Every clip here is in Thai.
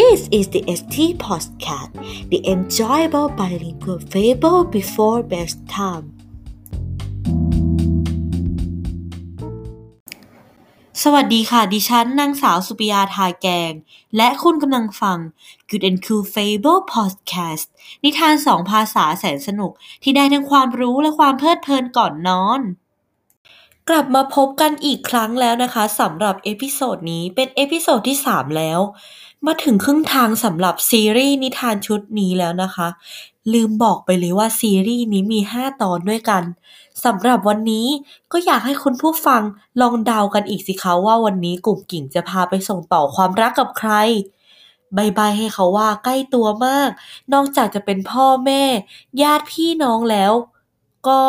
This is the ST Podcast, the enjoyable bilingual fable before bedtime. สวัสดีค่ะ ดิฉันนางสาวสุปิยาทายแกง และคุณกำลังฟัง Good and Cool Fable Podcast นิทานสองภาษาแสนสนุกที่ได้ทั้งความรู้และความเพลิดเพลินก่อนนอน กลับมาพบกันอีกครั้งแล้วนะคะสำหรับ episode นี้เป็น episode ที่ 3 แล้ว มาถึงครึ่งทางสำหรับซีรีส์นิทานชุดนี้แล้วนะคะ ลืมบอกไปเลยว่าซีรีส์นี้มี 5 ตอนด้วยกันสำหรับวันนี้ก็อยากให้คุณผู้ฟังลองเดากันอีกสิคะว่าวันนี้กลุ่มกิ่งจะพาไปส่งต่อความรักกับใครบายบายให้เขาว่าใกล้ตัวมาก นอกจากจะเป็นพ่อแม่ ญาติพี่น้องแล้ว ก็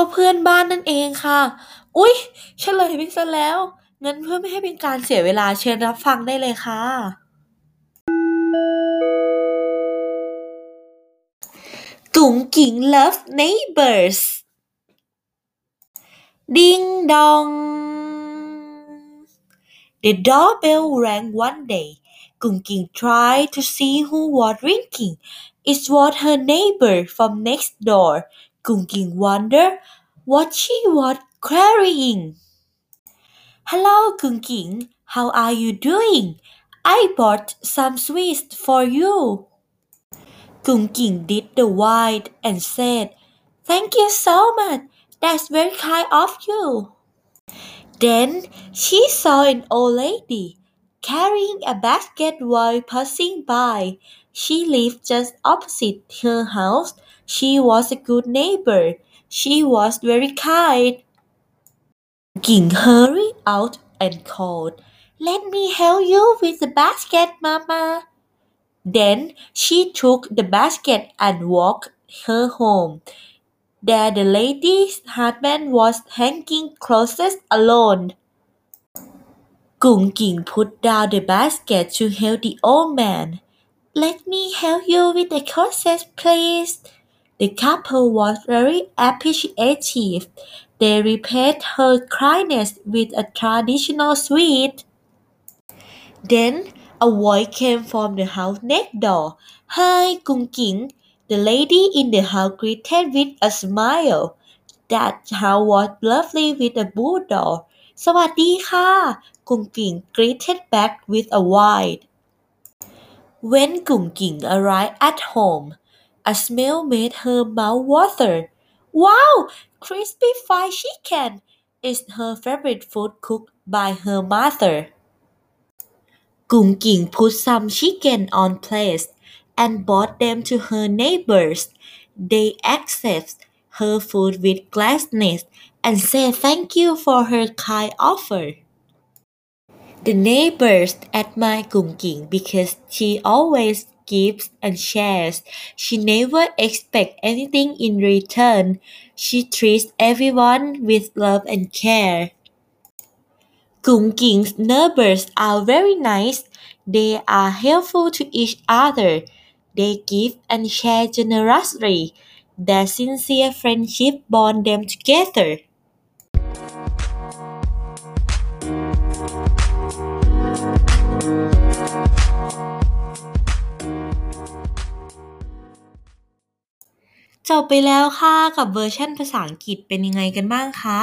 ก็เพื่อนบ้านนั่นเองค่ะ อุ๊ยเฉลยไปซะแล้ว งั้นเพื่อไม่ให้เป็นการเสียเวลาเชิญรับฟังได้เลยค่ะ กุ๋งกิ่ง love neighbors Ding dong The doorbell rang one day. Gung King tried to see who was ringing. It was her neighbor from next door. Gung King wondered what she was carrying. Hello, Gung King. How are you doing? I bought some sweets for you. Gung King did the white and said, Thank you so much. That's very kind of you. Then she saw an old lady carrying a basket while passing by. She lived just opposite her house. She was a good neighbor. She was very kind. King hurried out and called, Let me help you with the basket, Mama. Then she took the basket and walked her home. There the lady's husband was hanging closest alone. Gung King put down the basket to help the old man. Let me help you with the corsets, please. The couple was very appreciative. They repaid her kindness with a traditional sweet. Then a voice came from the house next door. Hi, Gung King. The lady in the house greeted with a smile. That house was lovely with a bulldog. สวัสดีค่ะ Gung King greeted back with a wide. When Gung King arrived at home, a smell made her mouth water. Wow! Crispy fried chicken is her favorite food cooked by her mother. Gung King put some chicken on plates and brought them to her neighbors. They accepted her food with gladness and said thank you for her kind offer. The neighbors admire Gung King because she always gives and shares. She never expects anything in return. She treats everyone with love and care. Gung King's neighbors are very nice. They are helpful to each other. They give and share generously. Their sincere friendship bond them together. จบไปแล้วค่ะกับเวอร์ชันภาษาอังกฤษเป็นยังไงกันบ้างคะ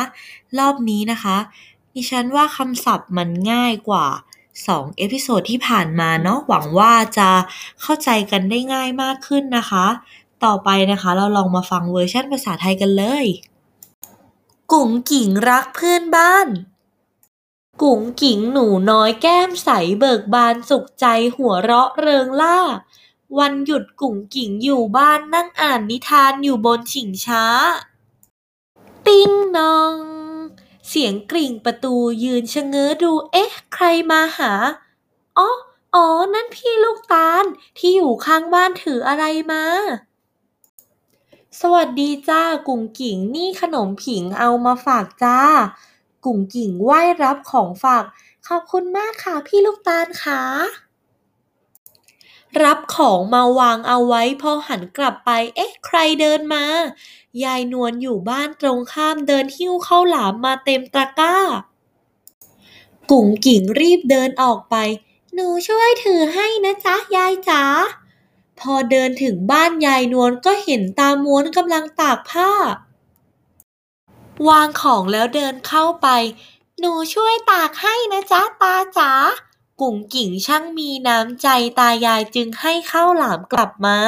รอบนี้นะคะดิฉันว่าคำศัพท์มันง่ายกว่า2 episode ที่ผ่านมาเนาะหวังว่าจะเข้าใจกันได้ง่ายมากขึ้นนะคะ ต่อไปนะคะเราลองมาฟังเวอร์ชันภาษาไทยกันเลย กุ๋งกิ่งรักเพื่อนบ้าน กุ๋งกิ่งหนูน้อยแก้มใสเบิกบานสุขใจหัวเราะเริงล่า วันหยุดกุ๋งกิ่งอยู่บ้านนั่งอ่านนิทานอยู่บนชิงช้า ติ้งนอง เสียงกริ่งประตูยืนชะเง้อดู เอ๊ะ ใครมาหา อ๋อ อ๋อ นั่นพี่ลูกตาล ที่อยู่ข้างบ้านถืออะไรมา สวัสดีจ้า กุ๋งกิ่งนี่ขนมผิงเอามาฝากจ้า กุ๋งกิ่งไหว้รับของฝาก ขอบคุณมากค่ะพี่ลูกตาลค่ะ รับของมาวางเอาไว้พอหันกลับไป เอ๊ะ ใครเดินมา ยายนวลอยู่บ้านตรงข้ามเดินหิ้วข้าวหลามมาเต็มตะกร้า กุ๋งกิ่งรีบเดินออกไป หนูช่วยถือให้นะจ๊ะ ยายจ๋าพอเดินถึงบ้านยายนวลก็เห็นตาม้วนกำลังตากผ้า วางของแล้วเดินเข้าไป หนูช่วยตากให้นะจ๊ะตาจ๋า กุ๋งกิ่งช่างมีน้ำใจตายายจึงให้ข้าวหลามกลับมา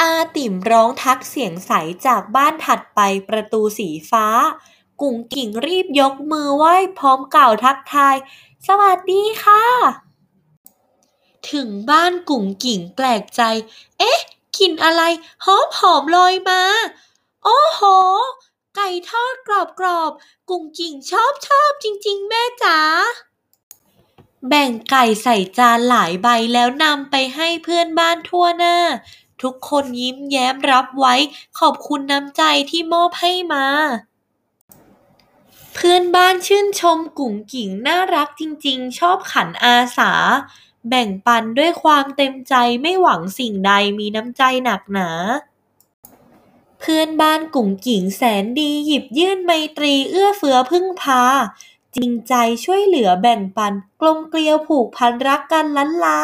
อาติ๋มร้องทักเสียงใสจากบ้านถัดไปประตูสีฟ้า กุ๋งกิ่งรีบยกมือไหว้พร้อมกล่าวทักทาย สวัสดีค่ะ ถึงบ้านกุ๋งกิ่งแปลกใจ เอ๊ะกลิ่นอะไรหอมหอมลอยมา โอ้โห ไก่ทอดกรอบๆกุ๋งกิ่งชอบชอบจริง ๆ แม่จ๋า แบ่งไก่ใส่จานหลายใบแล้วนำไปให้เพื่อนบ้านทั่วหน้า ทุกคนยิ้มแย้มรับไว้ ขอบคุณน้ำใจที่มอบให้มา เพื่อนบ้านชื่นชมกุ๋งกิ่งน่ารักจริงๆ ชอบขันอาสา แบ่งปันด้วยความเต็มใจไม่หวังสิ่งใดมีน้ำใจหนักหนาเพื่อนบ้านกุ๋งกิ่งแสนดีหยิบยื่นไมตรีเอื้อเฟื้อพึ่งพา จริงใจช่วยเหลือแบ่งปัน กลมเกลียวผูกพันรักกันล้านลา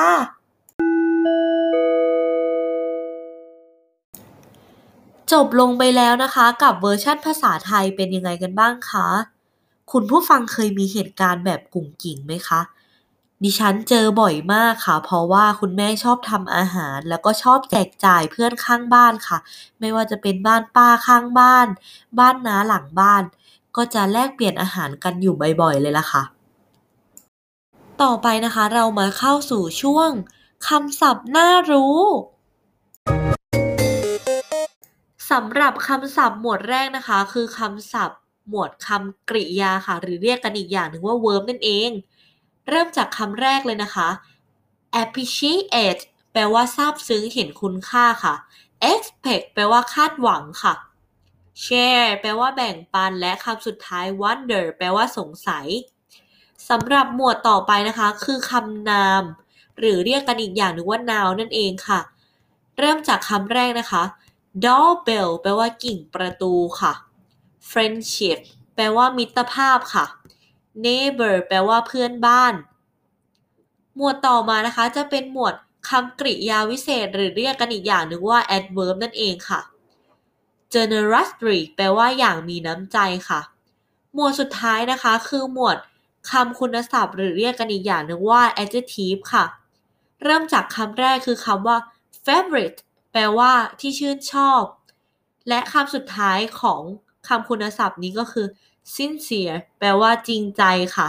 จบลงไปแล้วนะคะกับเวอร์ชั่นภาษาไทยเป็นยังไงกันบ้างคะ คุณผู้ฟังเคยมีเหตุการณ์แบบกุ่งกิ่งไหมคะ ดิฉันเจอบ่อยมากค่ะ เพราะว่าคุณแม่ชอบทำอาหาร แล้วก็ชอบแจกจ่ายเพื่อนข้างบ้านค่ะ ไม่ว่าจะเป็นบ้านป้าข้างบ้าน บ้านน้าหลังบ้าน ก็จะแลกเปลี่ยนอาหารกันอยู่บ่อยๆ เลยล่ะค่ะ ต่อไปนะคะเรามาเข้าสู่ช่วงคำศัพท์น่ารู้สำหรับคำศัพท์หมวดแรกนะคะ คือคำศัพท์หมวดคำกริยาค่ะ หรือเรียกกันอีกอย่างหนึ่งว่า verb นั่นเอง เริ่มจากคำแรกเลยนะคะ appreciate แปลว่าซาบซึ้งเห็นคุณค่าค่ะ expect แปลว่าคาดหวังค่ะ share แปลว่าแบ่งปัน และคำสุดท้าย wonder แปลว่าสงสัยสำหรับหมวดต่อไปนะคะ คือคำนาม หรือเรียกกันอีกอย่างหนึ่งว่า noun นั่นเองค่ะ เริ่มจากคำแรกนะคะ doorbell แปลว่ากิ่งประตูค่ะ friendship แปลว่ามิตรภาพค่ะ neighbor แปลว่าเพื่อนบ้าน หมวดต่อมานะคะ จะเป็นหมวดคำกริยาวิเศษ หรือเรียกกันอีกอย่างหนึ่งว่า adverb นั่นเองค่ะ generously แปลว่าอย่างมีน้ำใจค่ะ หมวดสุดท้ายนะคะ คือหมวดคำคุณศัพท์ หรือเรียกกันอีกอย่างหนึ่งว่า adjective ค่ะ เริ่มจากคำแรกคือคำว่า favorite แปลว่าที่ชื่นชอบ และคำสุดท้ายของคำคุณศัพท์นี้ก็คือ sincere แปลว่าจริงใจค่ะ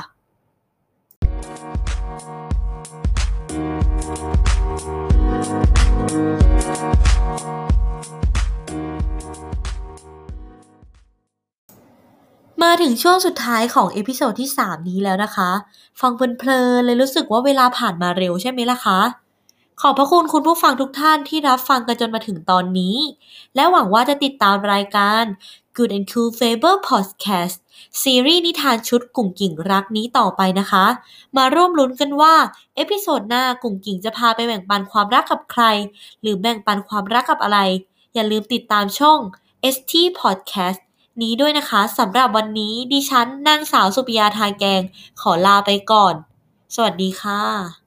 มาถึงช่วงสุดท้ายของ episode ที่ 3 นี้แล้วนะคะ ฟังเพลินๆเลยรู้สึกว่าเวลาผ่านมาเร็วใช่ไหมล่ะคะ ขอบพระคุณคุณผู้ฟังทุกท่านที่รับฟังกันจนมาถึงตอนนี้ และหวังว่าจะติดตามรายการ Good and Cool Fable Podcast ซีรีส์นิทานชุดกุ๋งกิ่งรักนี้ต่อไปนะคะ มาร่วมลุ้นกันว่า episode หน้ากุ๋งกิ่งจะพาไปแบ่งปันความรักกับใคร หรือแบ่งปันความรักกับอะไร อย่าลืมติดตามช่อง ST Podcast นี้ด้วยนะคะสำหรับวันนี้ดิฉันนางสาวสุปิยาทาแกง ขอลาไปก่อน สวัสดีค่ะ